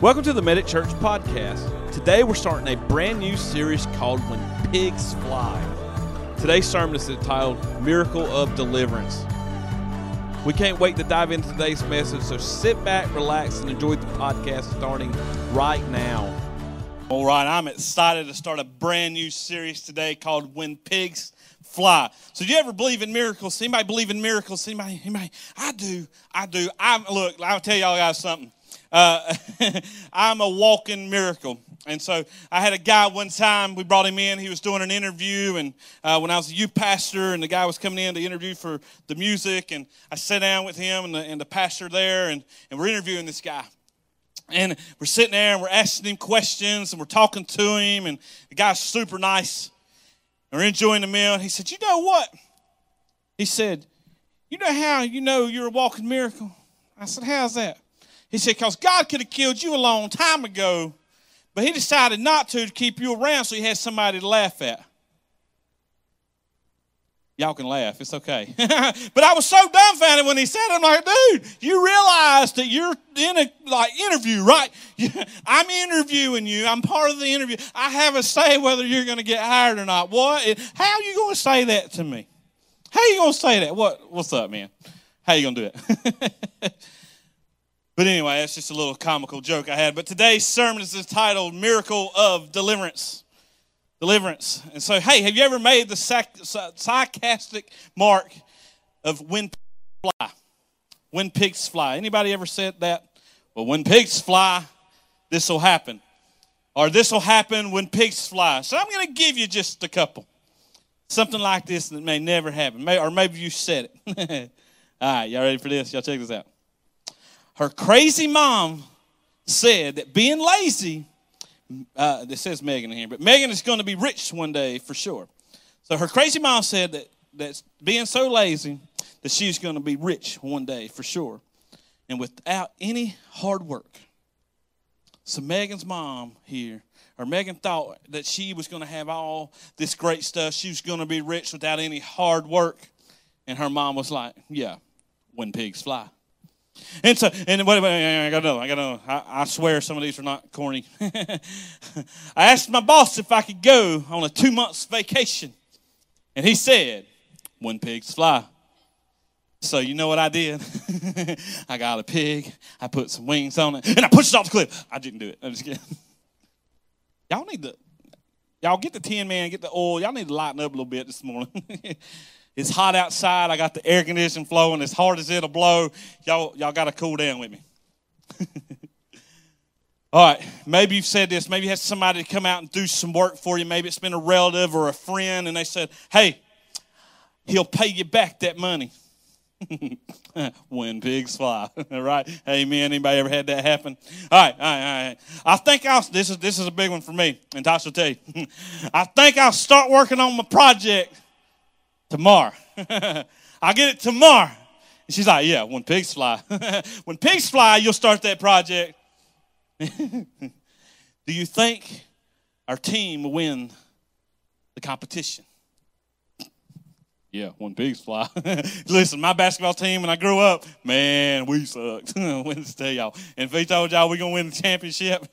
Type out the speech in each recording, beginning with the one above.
Welcome to the Medic Church podcast. Today we're starting a brand new series called When Pigs Fly. Today's sermon is entitled Miracle of Deliverance. We can't wait to dive into today's message, so sit back, relax, and enjoy the podcast starting right now. All right, I'm excited to start a brand new series today called When Pigs Fly. So, do you ever believe in miracles? Anybody believe in miracles? Anybody? Anybody? I do. I do. I look. I'll tell y'all guys something. Uh, I'm a walking miracle. And so I had a guy one time, we brought him in. He was doing an interview, and uh, when I was a youth pastor, and the guy was coming in to interview for the music, and I sat down with him and the, and the pastor there, and, and we're interviewing this guy. And we're sitting there and we're asking him questions and we're talking to him, and the guy's super nice. And we're enjoying the meal. And he said, You know what? He said, You know how you know you're a walking miracle? I said, How's that? He said, Because God could have killed you a long time ago, but He decided not to to keep you around so He had somebody to laugh at. Y'all can laugh, it's okay. but I was so dumbfounded when he said it. I'm like, dude, you realize that you're in a like interview, right? I'm interviewing you. I'm part of the interview. I have a say whether you're going to get hired or not. What? How are you going to say that to me? How are you going to say that? What? What's up, man? How are you going to do it? but anyway, that's just a little comical joke I had. But today's sermon is entitled "Miracle of Deliverance." deliverance. And so, hey, have you ever made the sarcastic mark of when pigs fly? When pigs fly. Anybody ever said that? Well, when pigs fly, this will happen. Or this will happen when pigs fly. So I'm going to give you just a couple. Something like this that may never happen. Or maybe you said it. All right, y'all ready for this? Y'all check this out. Her crazy mom said that being lazy uh, this says Megan here, but Megan is going to be rich one day for sure. So her crazy mom said that that's being so lazy that she's going to be rich one day for sure, and without any hard work. So Megan's mom here, or Megan thought that she was going to have all this great stuff. She was going to be rich without any hard work, and her mom was like, "Yeah, when pigs fly." And so, and wait, wait, I gotta know, I gotta know. I, I swear some of these are not corny. I asked my boss if I could go on a two months vacation, and he said, "When pigs fly." So you know what I did? I got a pig, I put some wings on it, and I pushed it off the cliff. I didn't do it. I'm just kidding. Y'all need to, y'all get the tin man, get the oil. Y'all need to lighten up a little bit this morning. It's hot outside. I got the air conditioning flowing as hard as it'll blow. Y'all, y'all got to cool down with me. All right, maybe you've said this. Maybe you had somebody come out and do some work for you. Maybe it's been a relative or a friend, and they said, hey, he'll pay you back that money. when pigs fly, right? Amen. Anybody ever had that happen? All right, all right, all right. I think I'll. This is this is a big one for me, and Tasha will tell you. I think I'll start working on my project tomorrow. I'll get it tomorrow. And she's like, yeah, when pigs fly. when pigs fly, you'll start that project. Do you think our team will win the competition? Yeah, when pigs fly. Listen, my basketball team when I grew up, man, we sucked. When to tell y'all. And if he told y'all we're gonna win the championship,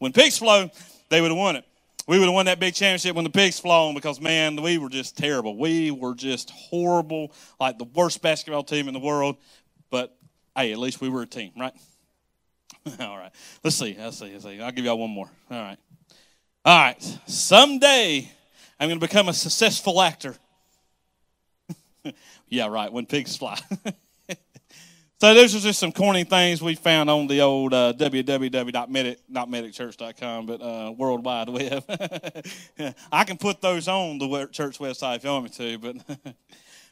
when pigs flow, they would have won it we would have won that big championship when the pigs flown because man, we were just terrible. We were just horrible, like the worst basketball team in the world. But hey, at least we were a team, right? All right. Let's see. Let's see. Let's see. I'll give y'all one more. All right. All right. Someday I'm going to become a successful actor. yeah, right. When pigs fly. So those are just some corny things we found on the old uh, www.medic, not medicchurch.com, but uh, World Wide Web. I can put those on the church website if you want me to, but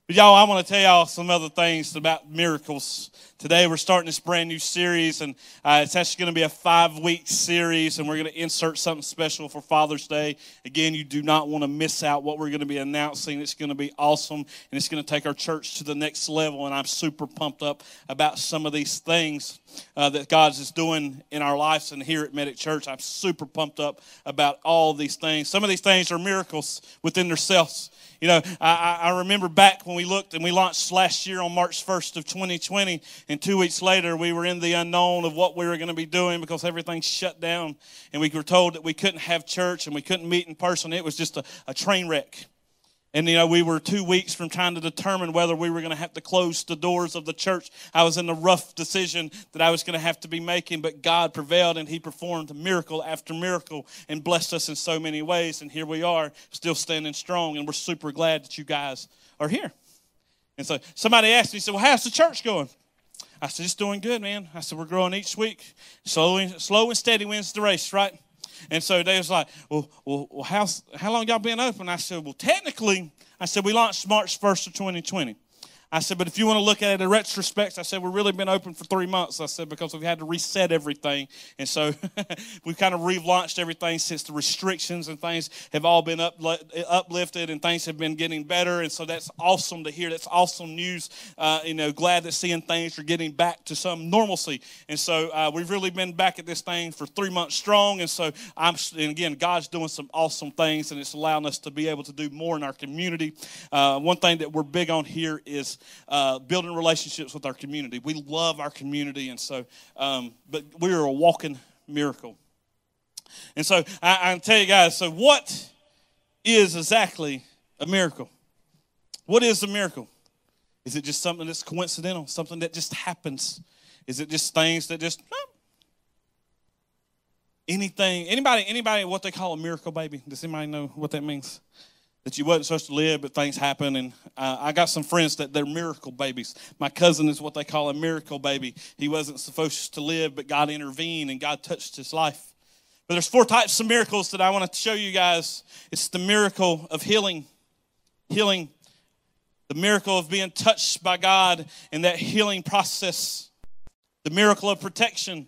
But y'all, I want to tell y'all some other things about miracles. Today we're starting this brand new series, and uh, it's actually going to be a five-week series, and we're going to insert something special for Father's Day. Again, you do not want to miss out what we're going to be announcing. It's going to be awesome, and it's going to take our church to the next level. And I'm super pumped up about some of these things uh, that God is doing in our lives and here at Medic Church. I'm super pumped up about all these things. Some of these things are miracles within themselves. You know, I, I remember back when when we looked and we launched last year on March 1st of 2020, and two weeks later we were in the unknown of what we were going to be doing because everything shut down, and we were told that we couldn't have church and we couldn't meet in person. It was just a, a train wreck. And, you know, we were two weeks from trying to determine whether we were going to have to close the doors of the church. I was in a rough decision that I was going to have to be making, but God prevailed and He performed miracle after miracle and blessed us in so many ways. And here we are, still standing strong. And we're super glad that you guys are here. And so somebody asked me, he said, Well, how's the church going? I said, It's doing good, man. I said, We're growing each week. Slow and, slow and steady wins the race, right? And so they was like, well, well, well how, how long y'all been open? I said, well, technically, I said, we launched March 1st of 2020. I said, but if you want to look at it in retrospect, I said, we've really been open for three months. I said, because we've had to reset everything. And so we've kind of relaunched everything since the restrictions and things have all been up, uplifted and things have been getting better. And so that's awesome to hear. That's awesome news. Uh, you know, glad that seeing things are getting back to some normalcy. And so uh, we've really been back at this thing for three months strong. And so I'm, and again, God's doing some awesome things and it's allowing us to be able to do more in our community. Uh, one thing that we're big on here is uh, building relationships with our community. We love our community, and so, um, but we are a walking miracle. And so I, I tell you guys, so what is exactly a miracle? What is a miracle? Is it just something that's coincidental, something that just happens? Is it just things that just anything? Anybody? Anybody? What they call a miracle baby? Does anybody know what that means? That you wasn't supposed to live, but things happen. And uh, I got some friends that they're miracle babies. My cousin is what they call a miracle baby. He wasn't supposed to live, but God intervened and God touched his life. But there's four types of miracles that I want to show you guys. It's the miracle of healing, healing, the miracle of being touched by God in that healing process, the miracle of protection,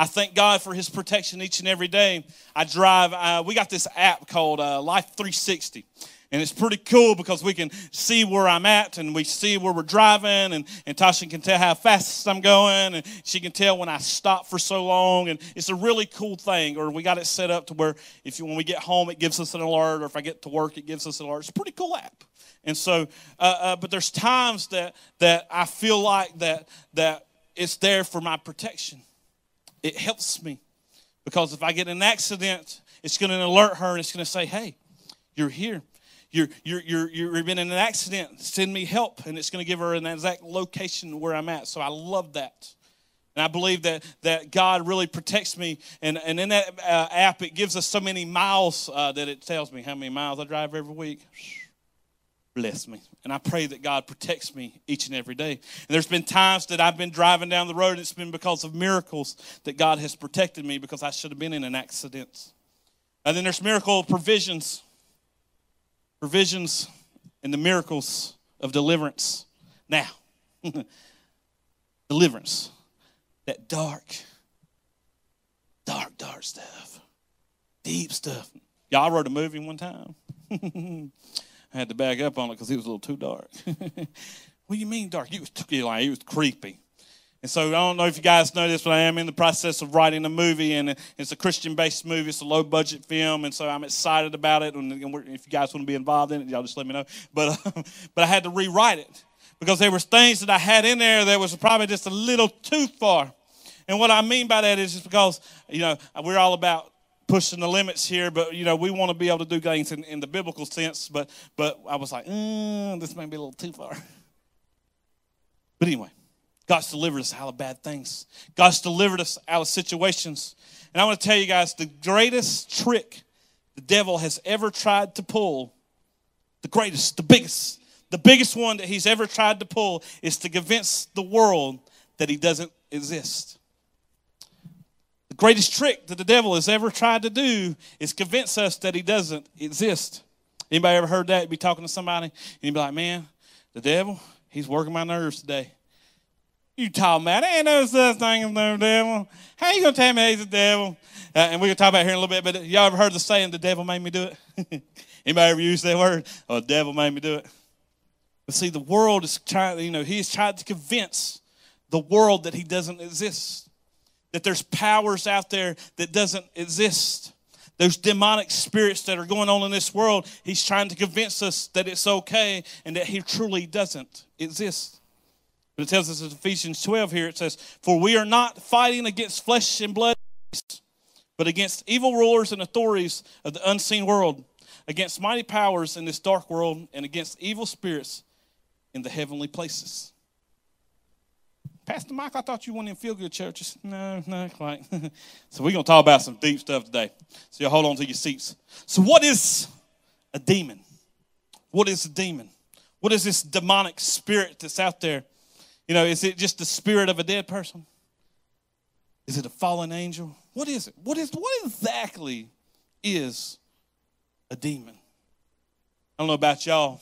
I thank God for His protection each and every day. I drive, uh, we got this app called uh, Life 360. And it's pretty cool because we can see where I'm at and we see where we're driving. And, and Tasha can tell how fast I'm going. And she can tell when I stop for so long. And it's a really cool thing. Or we got it set up to where if you, when we get home, it gives us an alert. Or if I get to work, it gives us an alert. It's a pretty cool app. And so, uh, uh, but there's times that, that I feel like that, that it's there for my protection it helps me because if I get an accident, it's going to alert her and it's going to say, hey, you're here. You're, you're, you're, you've been in an accident. Send me help. And it's going to give her an exact location where I'm at. So I love that. And I believe that, that God really protects me. And, and in that uh, app, it gives us so many miles uh, that it tells me how many miles I drive every week bless me. And I pray that God protects me each and every day. And there's been times that I've been driving down the road, and it's been because of miracles that God has protected me because I should have been in an accident. And then there's miracle provisions, provisions and the miracles of deliverance. Now, deliverance, that dark, dark, dark stuff, deep stuff. Y'all wrote a movie one time. I had to back up on it because it was a little too dark. what do you mean dark? It was, like, it was creepy. And so I don't know if you guys know this, but I am in the process of writing a movie, and it's a Christian-based movie. It's a low-budget film, and so I'm excited about it. And if you guys want to be involved in it, y'all just let me know. But but I had to rewrite it because there was things that I had in there that was probably just a little too far. And what I mean by that is just because you know we're all about pushing the limits here, but you know, we want to be able to do things in, in the biblical sense. But but I was like, mm, this may be a little too far. But anyway, God's delivered us out of bad things. God's delivered us out of situations. And I want to tell you guys the greatest trick the devil has ever tried to pull, the greatest, the biggest, the biggest one that he's ever tried to pull is to convince the world that he doesn't exist greatest trick that the devil has ever tried to do is convince us that he doesn't exist. Anybody ever heard that? You'd be talking to somebody and you'd be like, man, the devil, he's working my nerves today. You talking about, ain't no such thing as no devil. How you to tell me he's the devil? Uh, and we're to talk about here in a little bit, but y'all ever heard the saying, the devil made me do it? Anybody ever use that word? Oh, the devil made me do it. But see, the world is trying, you know, he's tried to convince the world that he doesn't exist that there's powers out there that doesn't exist those demonic spirits that are going on in this world, he's trying to convince us that it's okay and that he truly doesn't exist. But it tells us in Ephesians 12 here, it says, For we are not fighting against flesh and blood, but against evil rulers and authorities of the unseen world, against mighty powers in this dark world, and against evil spirits in the heavenly places. Pastor Mike, I thought you wanted feel good churches. No, no, quite. so we're going to talk about some deep stuff today. So you hold on to your seats. So, what is a demon? What is a demon? What is this demonic spirit that's out there? You know, is it just the spirit of a dead person? Is it a fallen angel? What is it? What is what exactly is a demon? I don't know about y'all,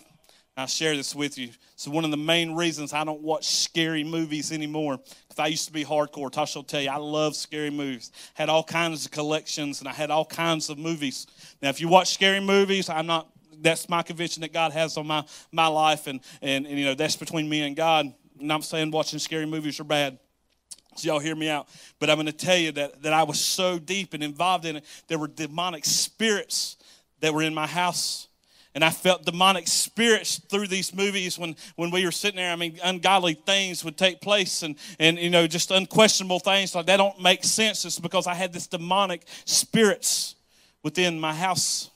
I'll share this with you. So, one of the main reasons I don't watch scary movies anymore, because I used to be hardcore. Tasha will tell you, I love scary movies. Had all kinds of collections, and I had all kinds of movies. Now, if you watch scary movies, I'm not. That's my conviction that God has on my my life, and and, and you know that's between me and God. And I'm saying watching scary movies are bad. So y'all hear me out. But I'm going to tell you that, that I was so deep and involved in it. There were demonic spirits that were in my house and I felt demonic spirits through these movies when, when we were sitting there. I mean, ungodly things would take place and, and, you know, just unquestionable things like that don't make sense. It's because I had this demonic spirits within my house.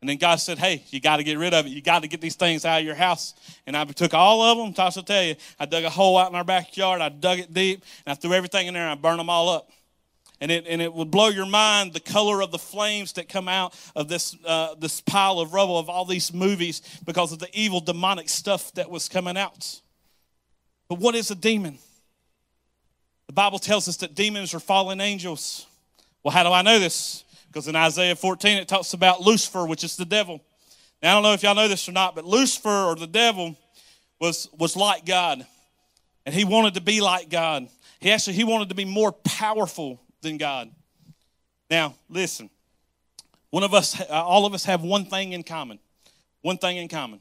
And then God said, Hey, you got to get rid of it. You got to get these things out of your house. And I took all of them. Toss will tell you, I dug a hole out in our backyard. I dug it deep and I threw everything in there and I burned them all up and it, and it would blow your mind the color of the flames that come out of this, uh, this pile of rubble of all these movies because of the evil demonic stuff that was coming out. But what is a demon? The Bible tells us that demons are fallen angels. Well, how do I know this? Because in Isaiah 14 it talks about Lucifer, which is the devil. Now, I don't know if y'all know this or not, but Lucifer or the devil was, was like God. And he wanted to be like God. He actually he wanted to be more powerful than God. Now, listen. One of us, all of us have one thing in common. One thing in common.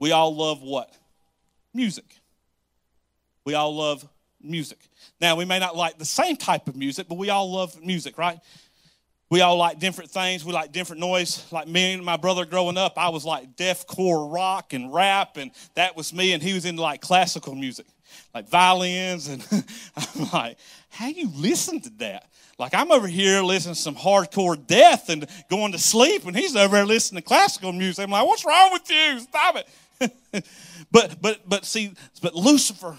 We all love what? Music. We all love music. Now, we may not like the same type of music, but we all love music, right? We all like different things. We like different noise. Like me and my brother growing up, I was like deathcore rock and rap, and that was me, and he was into like classical music, like violins. And I'm like, how you listen to that? Like I'm over here listening to some hardcore death and going to sleep, and he's over there listening to classical music. I'm like, what's wrong with you? Stop it. but but but see, but Lucifer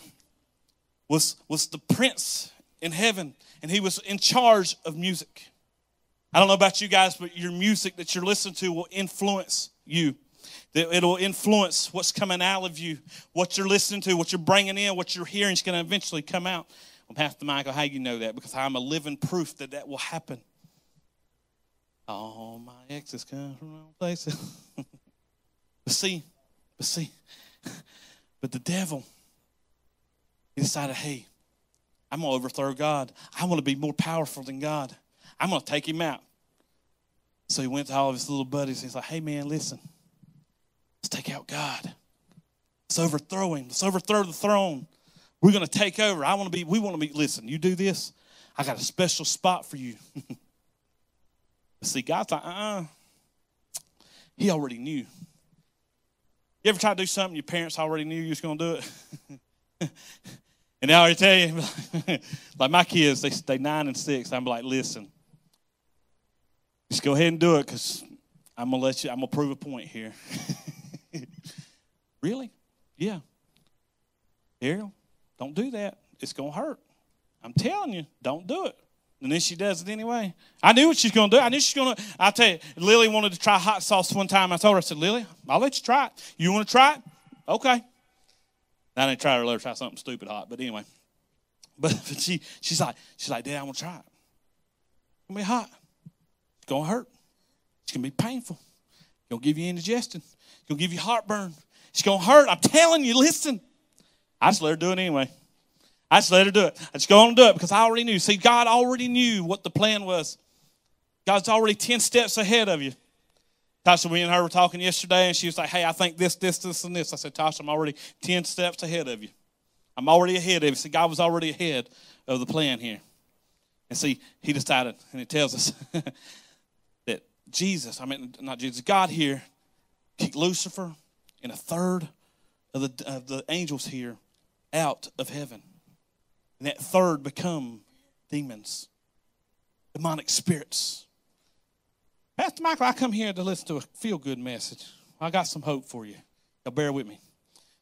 was was the prince in heaven, and he was in charge of music. I don't know about you guys, but your music that you're listening to will influence you. It'll influence what's coming out of you, what you're listening to, what you're bringing in, what you're hearing is going to eventually come out. Pastor Michael, how you know that? Because I'm a living proof that that will happen. All my exes come from wrong places. but see, but see, but the devil, he decided, hey, I'm going to overthrow God. I want to be more powerful than God. I'm going to take him out. So he went to all of his little buddies. And he's like, hey, man, listen. Let's take out God. Let's overthrow him. Let's overthrow the throne. We're going to take over. I want to be, we want to be, listen, you do this, I got a special spot for you. See, God's like, uh uh-uh. He already knew. You ever try to do something your parents already knew you was going to do it? and they already tell you, like my kids, they stay nine and six. I'm like, listen, just go ahead and do it because I'm going to let you, I'm going to prove a point here. really? Yeah. Ariel, don't do that. It's going to hurt. I'm telling you, don't do it. And then she does it anyway. I knew what she's going to do. I knew she's going to. I tell you, Lily wanted to try hot sauce one time. I told her, I said, Lily, I'll let you try it. You want to try it? Okay. I didn't try to let her try something stupid hot, but anyway. But, but she, she's like, she's like, Dad, I want to try it. It's going to be hot. It's going to hurt. It's going to be painful. It's going to give you indigestion. It's going to give you heartburn. It's going to hurt. I'm telling you, listen. I just let her do it anyway. I just let her do it. I just go on and do it because I already knew. See, God already knew what the plan was. God's already 10 steps ahead of you. Tasha, we and her were talking yesterday, and she was like, Hey, I think this, this, this, and this. I said, Tasha, I'm already 10 steps ahead of you. I'm already ahead of you. See, God was already ahead of the plan here. And see, he decided, and it tells us that Jesus, I mean, not Jesus, God here kicked Lucifer and a third of the, of the angels here out of heaven. And that third become demons, demonic spirits. Pastor Michael, I come here to listen to a feel good message. I got some hope for you. Y'all bear with me.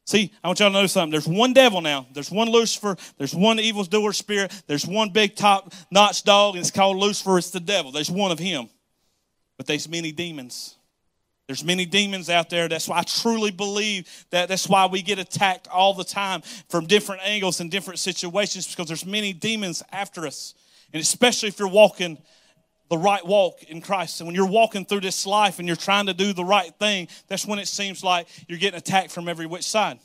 See, I want y'all to know something. There's one devil now. There's one Lucifer. There's one evil doer spirit. There's one big top notch dog, and it's called Lucifer. It's the devil. There's one of him. But there's many demons. There's many demons out there. That's why I truly believe that that's why we get attacked all the time from different angles and different situations because there's many demons after us. And especially if you're walking the right walk in Christ. And when you're walking through this life and you're trying to do the right thing, that's when it seems like you're getting attacked from every which side.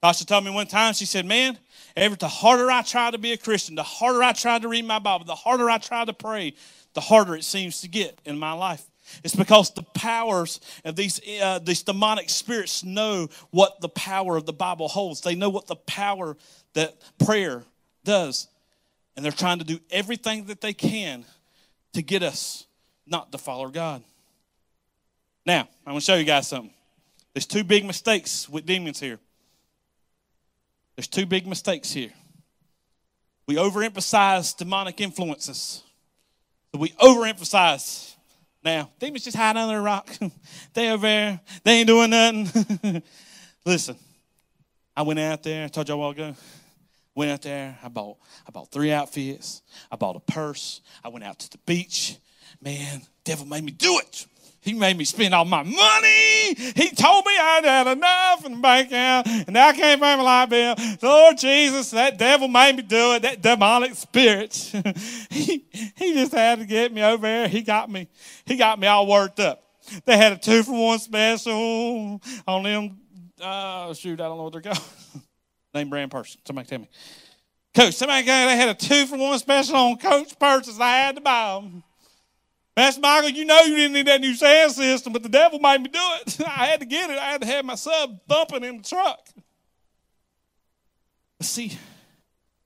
Tasha told me one time, she said, Man, every the harder I try to be a Christian, the harder I try to read my Bible, the harder I try to pray, the harder it seems to get in my life. It's because the powers of these, uh, these demonic spirits know what the power of the Bible holds. They know what the power that prayer does. And they're trying to do everything that they can to get us not to follow God. Now, I'm going to show you guys something. There's two big mistakes with demons here. There's two big mistakes here. We overemphasize demonic influences. We overemphasize now. Demons just hide under a rock. they over there. They ain't doing nothing. Listen, I went out there. I told y'all a while ago. Went out there. I bought. I bought three outfits. I bought a purse. I went out to the beach. Man, devil made me do it. He made me spend all my money. He told me I'd had enough in the bank account, and I can't pay my light bill. Lord Jesus, that devil made me do it. That demonic spirit. he, he just had to get me over there. He got me. He got me all worked up. They had a two for one special on them. Uh, shoot, I don't know what they're called. Name brand person. Somebody tell me. Coach, somebody they had a two for one special on Coach purses. I had to buy them. Pastor Michael, you know you didn't need that new sound system, but the devil made me do it. I had to get it. I had to have my sub thumping in the truck. But see,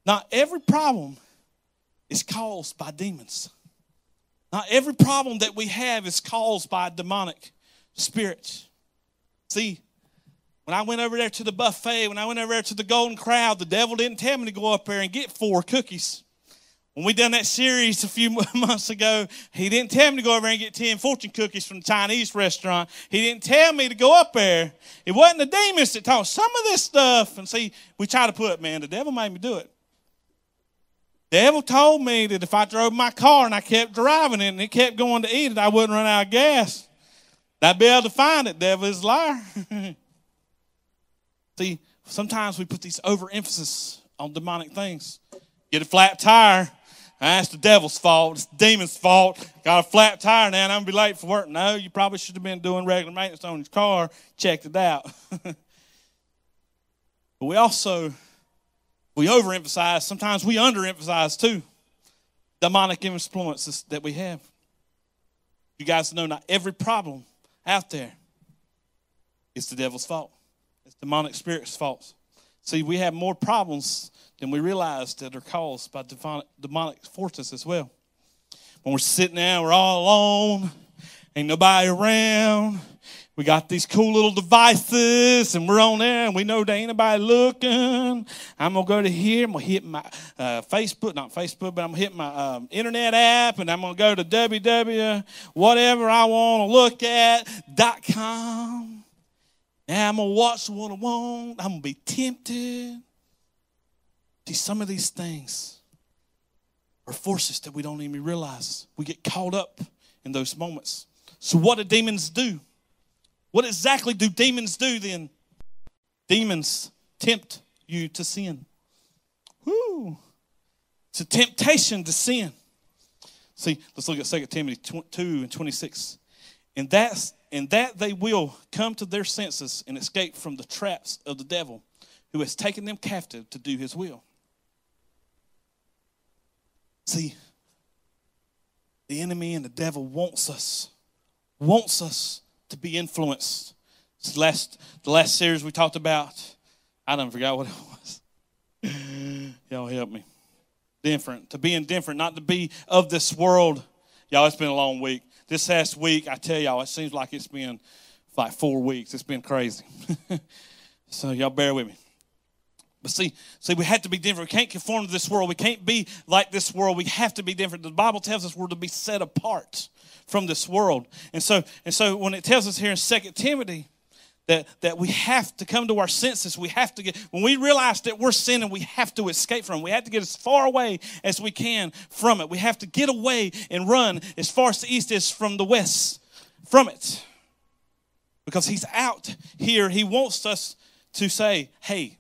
not every problem is caused by demons. Not every problem that we have is caused by demonic spirits. See, when I went over there to the buffet, when I went over there to the Golden Corral, the devil didn't tell me to go up there and get four cookies. When we done that series a few months ago, he didn't tell me to go over and get 10 fortune cookies from the Chinese restaurant. He didn't tell me to go up there. It wasn't the demons that taught some of this stuff. And see, we try to put, man, the devil made me do it. The devil told me that if I drove my car and I kept driving it and it kept going to eat it, I wouldn't run out of gas. I'd be able to find it. Devil is a liar. see, sometimes we put these overemphasis on demonic things. Get a flat tire that's the devil's fault. It's the demon's fault. Got a flat tire now and I'm going to be late for work. No, you probably should have been doing regular maintenance on your car. Checked it out. but we also, we overemphasize. Sometimes we underemphasize too. Demonic influences that we have. You guys know not every problem out there is the devil's fault. It's demonic spirits' fault. See, we have more problems than we realize that are caused by demonic forces as well. When we're sitting there, we're all alone, ain't nobody around. We got these cool little devices, and we're on there, and we know there ain't nobody looking. I'm gonna go to here. I'm gonna hit my uh, Facebook, not Facebook, but I'm gonna hit my um, internet app, and I'm gonna go to www whatever I want to look at dot com. Now I'm gonna watch what I want. I'm gonna be tempted. See, some of these things are forces that we don't even realize. We get caught up in those moments. So, what do demons do? What exactly do demons do then? Demons tempt you to sin. Whoo! It's a temptation to sin. See, let's look at 2 Timothy 2 and 26. And that's and that they will come to their senses and escape from the traps of the devil who has taken them captive to do his will. See, the enemy and the devil wants us, wants us to be influenced. This last, the last series we talked about, I don't forgot what it was. Y'all help me. Different, to be indifferent, not to be of this world. Y'all, it's been a long week. This last week, I tell y'all, it seems like it's been like four weeks. It's been crazy. so y'all bear with me. But see, see, we have to be different. We can't conform to this world. We can't be like this world. We have to be different. The Bible tells us we're to be set apart from this world. And so, and so when it tells us here in Second Timothy that, that we have to come to our senses, we have to get, when we realize that we're sinning, we have to escape from it. We have to get as far away as we can from it. We have to get away and run as far as the east is from the west from it. Because he's out here. He wants us to say, hey,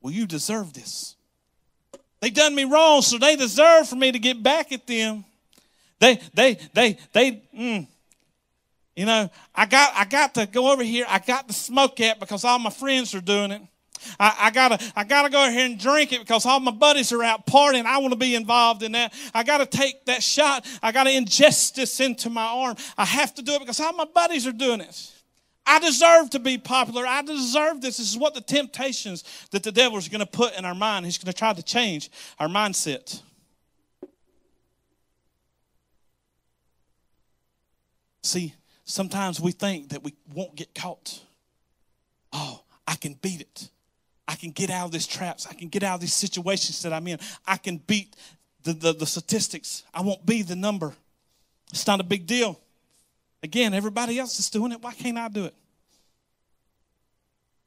well, you deserve this. They done me wrong, so they deserve for me to get back at them. They, they, they, they, mm, you know, I got, I got to go over here. I got to smoke it because all my friends are doing it. I, I, gotta, I gotta go here and drink it because all my buddies are out partying. I want to be involved in that. I gotta take that shot. I gotta ingest this into my arm. I have to do it because all my buddies are doing it. I deserve to be popular. I deserve this. This is what the temptations that the devil is going to put in our mind. He's going to try to change our mindset. See, sometimes we think that we won't get caught. Oh, I can beat it. I can get out of these traps. I can get out of these situations that I'm in. I can beat the, the, the statistics. I won't be the number. It's not a big deal. Again, everybody else is doing it. Why can't I do it?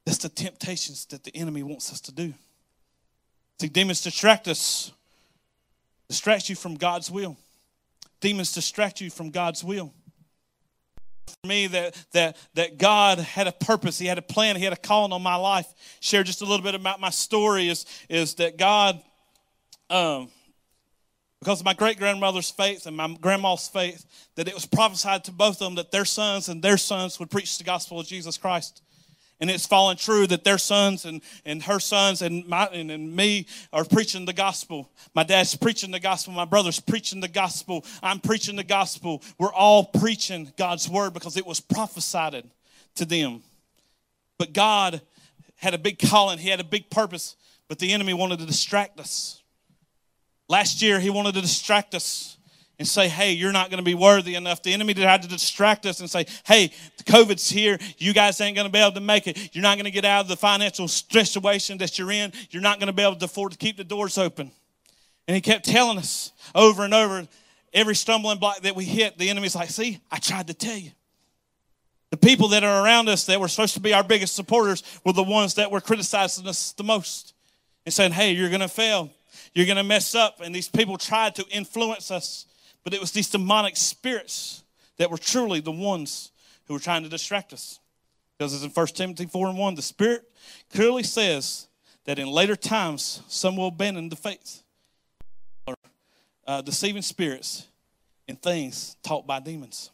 That's the temptations that the enemy wants us to do. See, demons distract us, distract you from God's will. Demons distract you from God's will. For me, that, that, that God had a purpose, He had a plan, He had a calling on my life. Share just a little bit about my story is, is that God, um, because of my great grandmother's faith and my grandma's faith, that it was prophesied to both of them that their sons and their sons would preach the gospel of Jesus Christ. And it's fallen true that their sons and, and her sons and, my, and, and me are preaching the gospel. My dad's preaching the gospel. My brother's preaching the gospel. I'm preaching the gospel. We're all preaching God's word because it was prophesied to them. But God had a big calling, He had a big purpose, but the enemy wanted to distract us. Last year, he wanted to distract us and say, hey, you're not going to be worthy enough. The enemy tried to distract us and say, hey, COVID's here. You guys ain't going to be able to make it. You're not going to get out of the financial situation that you're in. You're not going to be able to afford to keep the doors open. And he kept telling us over and over every stumbling block that we hit, the enemy's like, see, I tried to tell you. The people that are around us that were supposed to be our biggest supporters were the ones that were criticizing us the most and saying, hey, you're going to fail. You're going to mess up. And these people tried to influence us, but it was these demonic spirits that were truly the ones who were trying to distract us. Because as in 1 Timothy 4 and 1, the Spirit clearly says that in later times some will abandon the faith or uh, deceiving spirits and things taught by demons.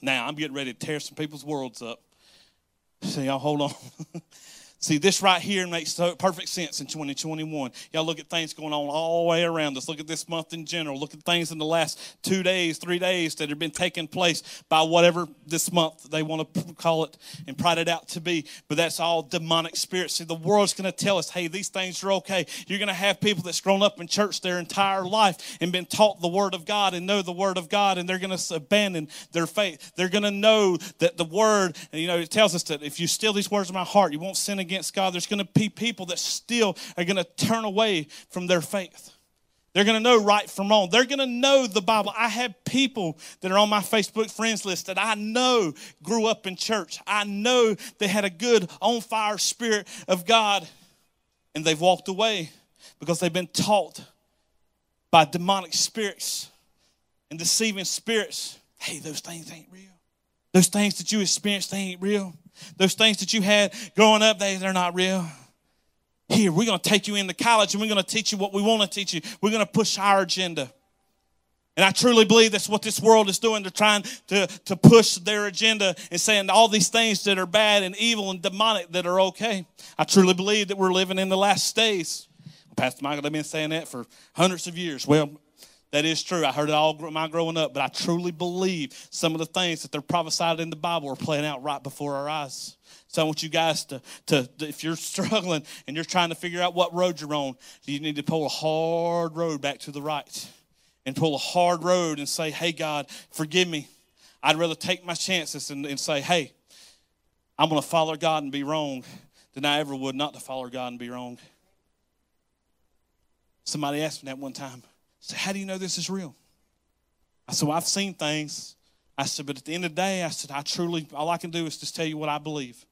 Now, I'm getting ready to tear some people's worlds up. So, y'all hold on. See, this right here makes perfect sense in 2021. Y'all look at things going on all the way around us. Look at this month in general. Look at things in the last two days, three days that have been taking place by whatever this month they want to call it and pride it out to be. But that's all demonic spirits. See, the world's going to tell us, hey, these things are okay. You're going to have people that's grown up in church their entire life and been taught the Word of God and know the Word of God, and they're going to abandon their faith. They're going to know that the Word, you know, it tells us that if you steal these words of my heart, you won't sin again against God, there's going to be people that still are going to turn away from their faith. They're going to know right from wrong. They're going to know the Bible. I have people that are on my Facebook friends list that I know grew up in church. I know they had a good on fire spirit of God, and they've walked away because they've been taught by demonic spirits and deceiving spirits. Hey, those things ain't real. Those things that you experienced, they ain't real. Those things that you had growing up, they, they're not real. Here, we're going to take you into college and we're going to teach you what we want to teach you. We're going to push our agenda. And I truly believe that's what this world is doing. They're trying to, to push their agenda and saying all these things that are bad and evil and demonic that are okay. I truly believe that we're living in the last days. Pastor Michael, they've been saying that for hundreds of years. Well, that is true. I heard it all my growing up, but I truly believe some of the things that they're prophesied in the Bible are playing out right before our eyes. So I want you guys to, to, if you're struggling and you're trying to figure out what road you're on, you need to pull a hard road back to the right and pull a hard road and say, Hey, God, forgive me. I'd rather take my chances and, and say, hey, I'm going to follow God and be wrong than I ever would not to follow God and be wrong. Somebody asked me that one time. Said, How do you know this is real? I said, Well, I've seen things. I said, But at the end of the day, I said, I truly, all I can do is just tell you what I believe.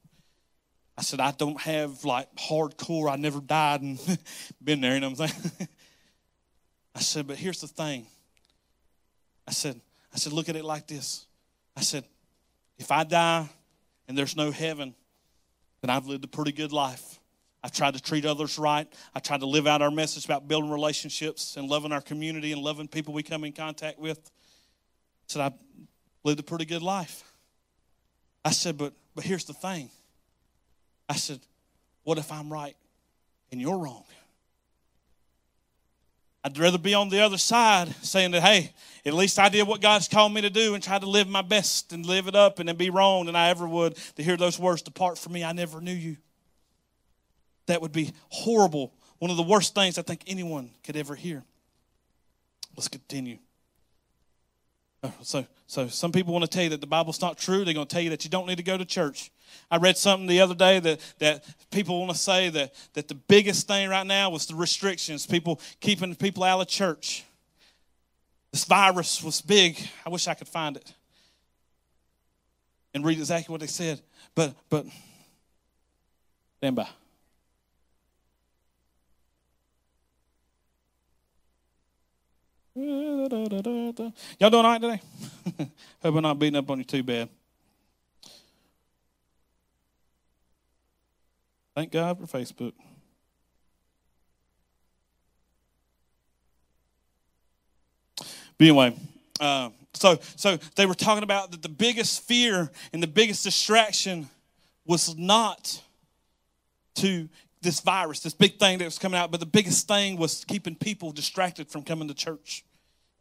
I said, I don't have like hardcore, I never died and been there, you know what I'm saying? I said, But here's the thing. I said, I said, look at it like this. I said, if I die and there's no heaven, then I've lived a pretty good life. I've tried to treat others right. I tried to live out our message about building relationships and loving our community and loving people we come in contact with. I said, I've lived a pretty good life. I said, but but here's the thing. I said, what if I'm right and you're wrong? I'd rather be on the other side saying that, hey, at least I did what God's called me to do and try to live my best and live it up and then be wrong than I ever would to hear those words, depart from me, I never knew you. That would be horrible. One of the worst things I think anyone could ever hear. Let's continue. Uh, so, so some people want to tell you that the Bible's not true. They're going to tell you that you don't need to go to church. I read something the other day that, that people want to say that, that the biggest thing right now was the restrictions, people keeping people out of church. This virus was big. I wish I could find it and read exactly what they said. But but stand by. Y'all doing all right today? Hope I'm not beating up on you too bad. Thank God for Facebook. But anyway, uh, so so they were talking about that the biggest fear and the biggest distraction was not to this virus, this big thing that was coming out, but the biggest thing was keeping people distracted from coming to church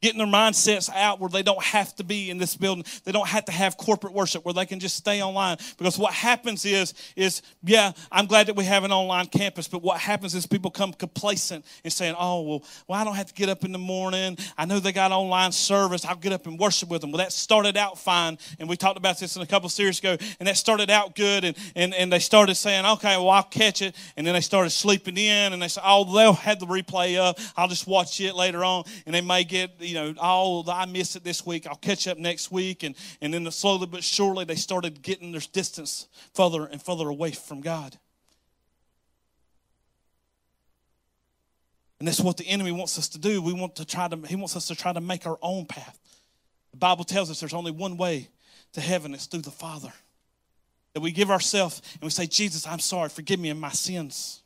getting their mindsets out where they don't have to be in this building. They don't have to have corporate worship where they can just stay online. Because what happens is is yeah i'm glad that we have an online campus but what happens is people come complacent and saying oh well well i don't have to get up in the morning. I know they got online service. I'll get up and worship with them. Well that started out fine and we talked about this in a couple series ago and that started out good and and, and they started saying okay well i'll catch it and then they started sleeping in and they said oh they'll have the replay up. I'll just watch it later on and they may get you know, oh, I missed it this week. I'll catch up next week. And, and then slowly but surely, they started getting their distance further and further away from God. And that's what the enemy wants us to do. We want to try to, he wants us to try to make our own path. The Bible tells us there's only one way to heaven, it's through the Father. That we give ourselves and we say, Jesus, I'm sorry, forgive me of my sins.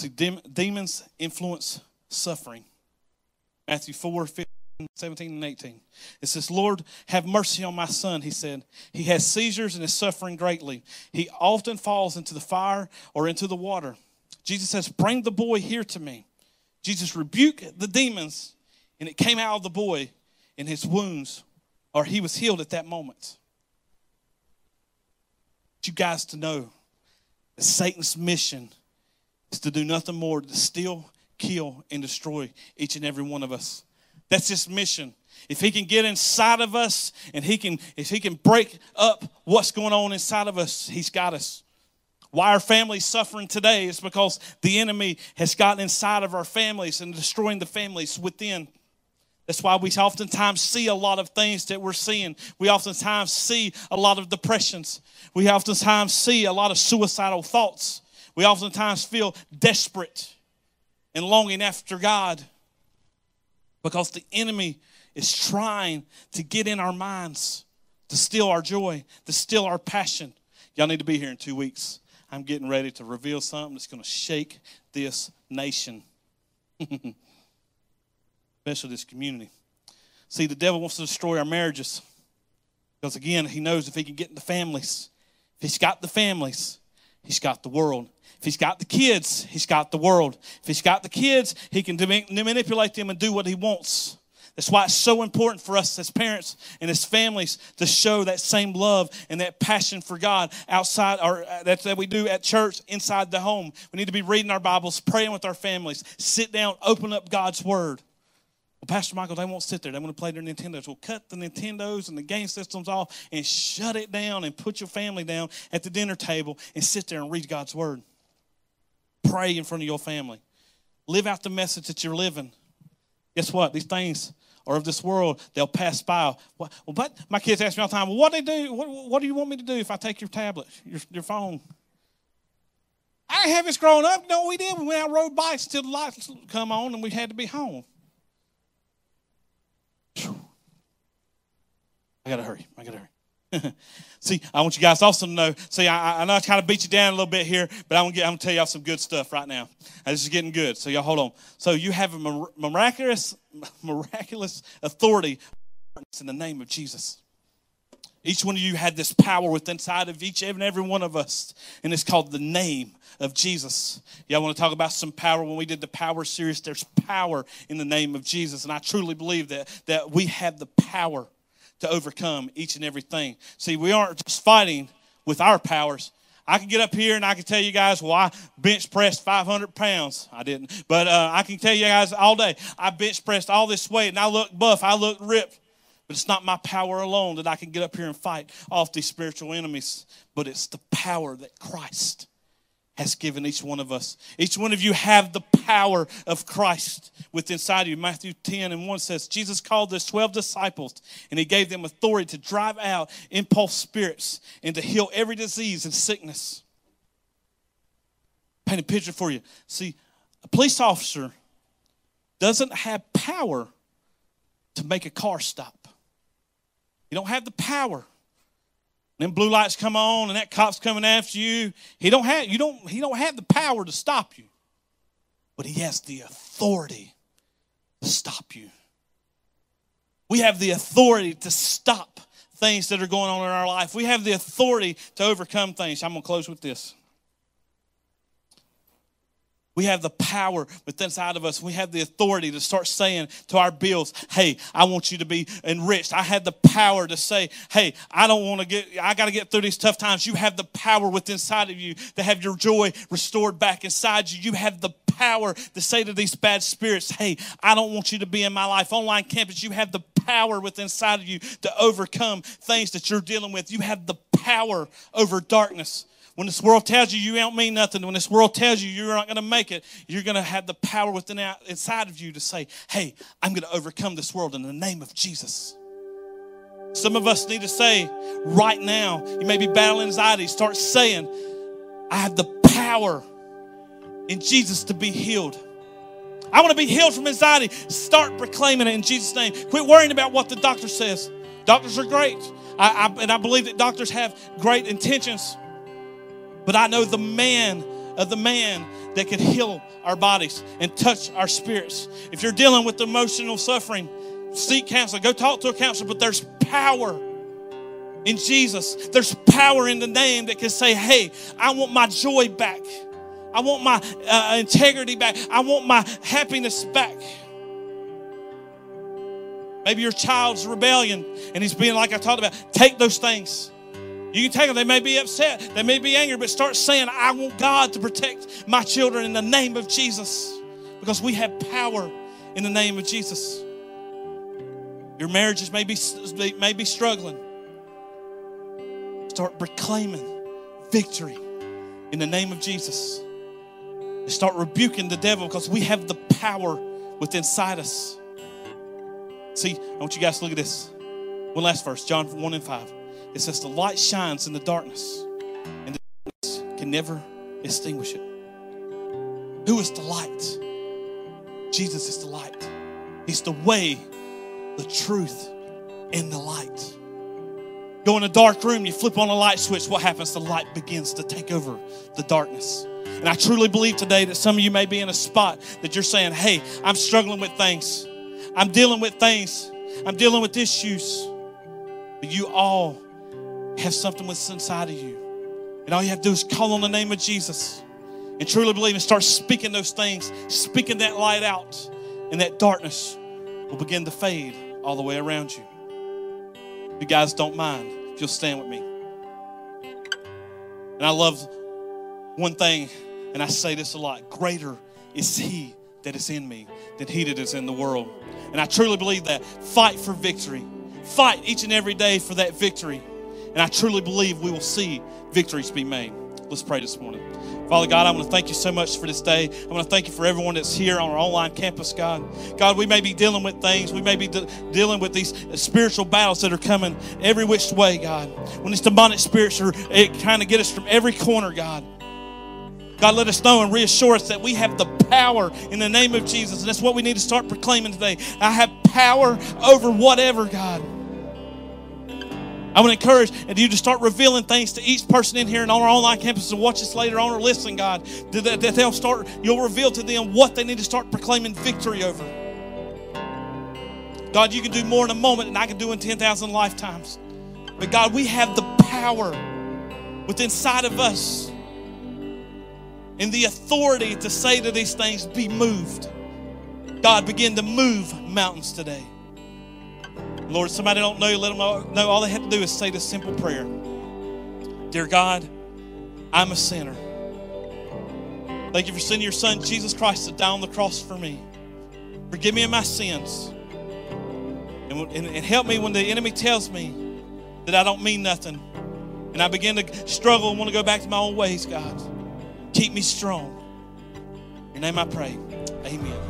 See, demons influence suffering. Matthew 4, 15, 17, and 18. It says, Lord, have mercy on my son, he said. He has seizures and is suffering greatly. He often falls into the fire or into the water. Jesus says, Bring the boy here to me. Jesus rebuked the demons, and it came out of the boy, and his wounds, or he was healed at that moment. you guys to know that Satan's mission is to do nothing more to steal, kill, and destroy each and every one of us. That's his mission. If he can get inside of us and he can if he can break up what's going on inside of us, he's got us. Why our families suffering today is because the enemy has gotten inside of our families and destroying the families within. That's why we oftentimes see a lot of things that we're seeing. We oftentimes see a lot of depressions. We oftentimes see a lot of suicidal thoughts. We oftentimes feel desperate and longing after God because the enemy is trying to get in our minds, to steal our joy, to steal our passion. Y'all need to be here in two weeks. I'm getting ready to reveal something that's going to shake this nation, especially this community. See, the devil wants to destroy our marriages because, again, he knows if he can get in the families, if he's got the families, he's got the world. If he's got the kids, he's got the world. If he's got the kids, he can manipulate them and do what he wants. That's why it's so important for us as parents and as families to show that same love and that passion for God outside or uh, that, that we do at church inside the home. We need to be reading our Bibles, praying with our families, sit down, open up God's Word. Well, Pastor Michael, they won't sit there. They want to play their Nintendos. Well, cut the Nintendos and the game systems off and shut it down and put your family down at the dinner table and sit there and read God's word. Pray in front of your family. Live out the message that you're living. Guess what? These things are of this world. They'll pass by. Well, but my kids ask me all the time, well, what do they do? What, what do you want me to do if I take your tablet, your, your phone? I didn't have this growing up. No, we did? We went out rode bikes until the lights come on and we had to be home. I gotta hurry. I gotta hurry. see, I want you guys also to know. See, I, I know I kind of beat you down a little bit here, but I'm gonna, tell y'all some good stuff right now. This is getting good. So y'all hold on. So you have a miraculous, miraculous authority in the name of Jesus. Each one of you had this power within inside of each and every one of us, and it's called the name of Jesus. Y'all want to talk about some power? When we did the power series, there's power in the name of Jesus, and I truly believe that that we have the power to overcome each and everything. See, we aren't just fighting with our powers. I can get up here and I can tell you guys, well, I bench pressed 500 pounds. I didn't, but uh, I can tell you guys all day, I bench pressed all this weight and I look buff, I look ripped. But it's not my power alone that I can get up here and fight off these spiritual enemies, but it's the power that Christ has given each one of us. Each one of you have the power of Christ within inside you. Matthew 10 and 1 says, Jesus called his 12 disciples and he gave them authority to drive out impulse spirits and to heal every disease and sickness. Paint a picture for you. See, a police officer doesn't have power to make a car stop. You don't have the power then blue lights come on and that cop's coming after you. He don't have you don't he don't have the power to stop you. But he has the authority to stop you. We have the authority to stop things that are going on in our life. We have the authority to overcome things. I'm going to close with this. We have the power within inside of us. We have the authority to start saying to our bills, hey, I want you to be enriched. I have the power to say, hey, I don't want to get, I got to get through these tough times. You have the power within inside of you to have your joy restored back inside you. You have the power to say to these bad spirits, hey, I don't want you to be in my life. Online campus, you have the power within inside of you to overcome things that you're dealing with. You have the power over darkness. When this world tells you you don't mean nothing, when this world tells you you're not going to make it, you're going to have the power within out, inside of you to say, "Hey, I'm going to overcome this world in the name of Jesus." Some of us need to say right now, you may be battling anxiety, start saying, I have the power in Jesus to be healed. I want to be healed from anxiety. Start proclaiming it in Jesus' name. Quit worrying about what the doctor says. Doctors are great. I, I, and I believe that doctors have great intentions. But I know the man of the man that can heal our bodies and touch our spirits. If you're dealing with emotional suffering, seek counseling. Go talk to a counselor, but there's power in Jesus. There's power in the name that can say, hey, I want my joy back. I want my uh, integrity back. I want my happiness back. Maybe your child's rebellion and he's being like I talked about. Take those things you can take them. They may be upset. They may be angry, but start saying, I want God to protect my children in the name of Jesus because we have power in the name of Jesus. Your marriages may be, may be struggling. Start proclaiming victory in the name of Jesus. And start rebuking the devil because we have the power within inside us. See, I want you guys to look at this. One last verse, John 1 and 5. It says, The light shines in the darkness, and the darkness can never extinguish it. Who is the light? Jesus is the light. He's the way, the truth, and the light. Go in a dark room, you flip on a light switch, what happens? The light begins to take over the darkness. And I truly believe today that some of you may be in a spot that you're saying, hey, I'm struggling with things. I'm dealing with things. I'm dealing with issues. But you all have something what's inside of you. And all you have to do is call on the name of Jesus and truly believe and start speaking those things, speaking that light out, and that darkness will begin to fade all the way around you. You guys don't mind, if you'll stand with me. And I love one thing, and I say this a lot greater is He that is in me than he that is in the world. And I truly believe that. Fight for victory. Fight each and every day for that victory. And I truly believe we will see victories be made. Let's pray this morning. Father God, I want to thank you so much for this day. I want to thank you for everyone that's here on our online campus, God. God, we may be dealing with things. We may be de- dealing with these uh, spiritual battles that are coming every which way, God. When these demonic spirits are kind of get us from every corner, God. God, let us know and reassure us that we have the power in the name of Jesus. And that's what we need to start proclaiming today. I have power over whatever, God. I want to encourage you to start revealing things to each person in here and on our online campus and watch us later on or listen, God. That they'll start, you'll reveal to them what they need to start proclaiming victory over. God, you can do more in a moment than I can do in 10,000 lifetimes. But God, we have the power within inside of us and the authority to say to these things, be moved. God, begin to move mountains today. Lord, somebody don't know, let them know all they have to do is say this simple prayer. Dear God, I'm a sinner. Thank you for sending your son, Jesus Christ, to die on the cross for me. Forgive me of my sins. And, and, and help me when the enemy tells me that I don't mean nothing. And I begin to struggle and want to go back to my own ways, God. Keep me strong. In your name I pray. Amen.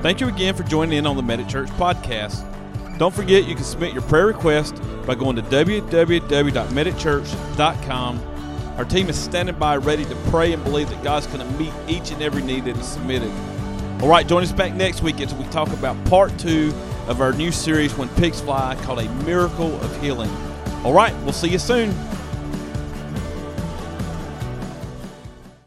Thank you again for joining in on the Medic Church podcast. Don't forget you can submit your prayer request by going to www.medicchurch.com. Our team is standing by ready to pray and believe that God's going to meet each and every need that is submitted. All right, join us back next week as we talk about part two of our new series, When Pigs Fly, called A Miracle of Healing. All right, we'll see you soon.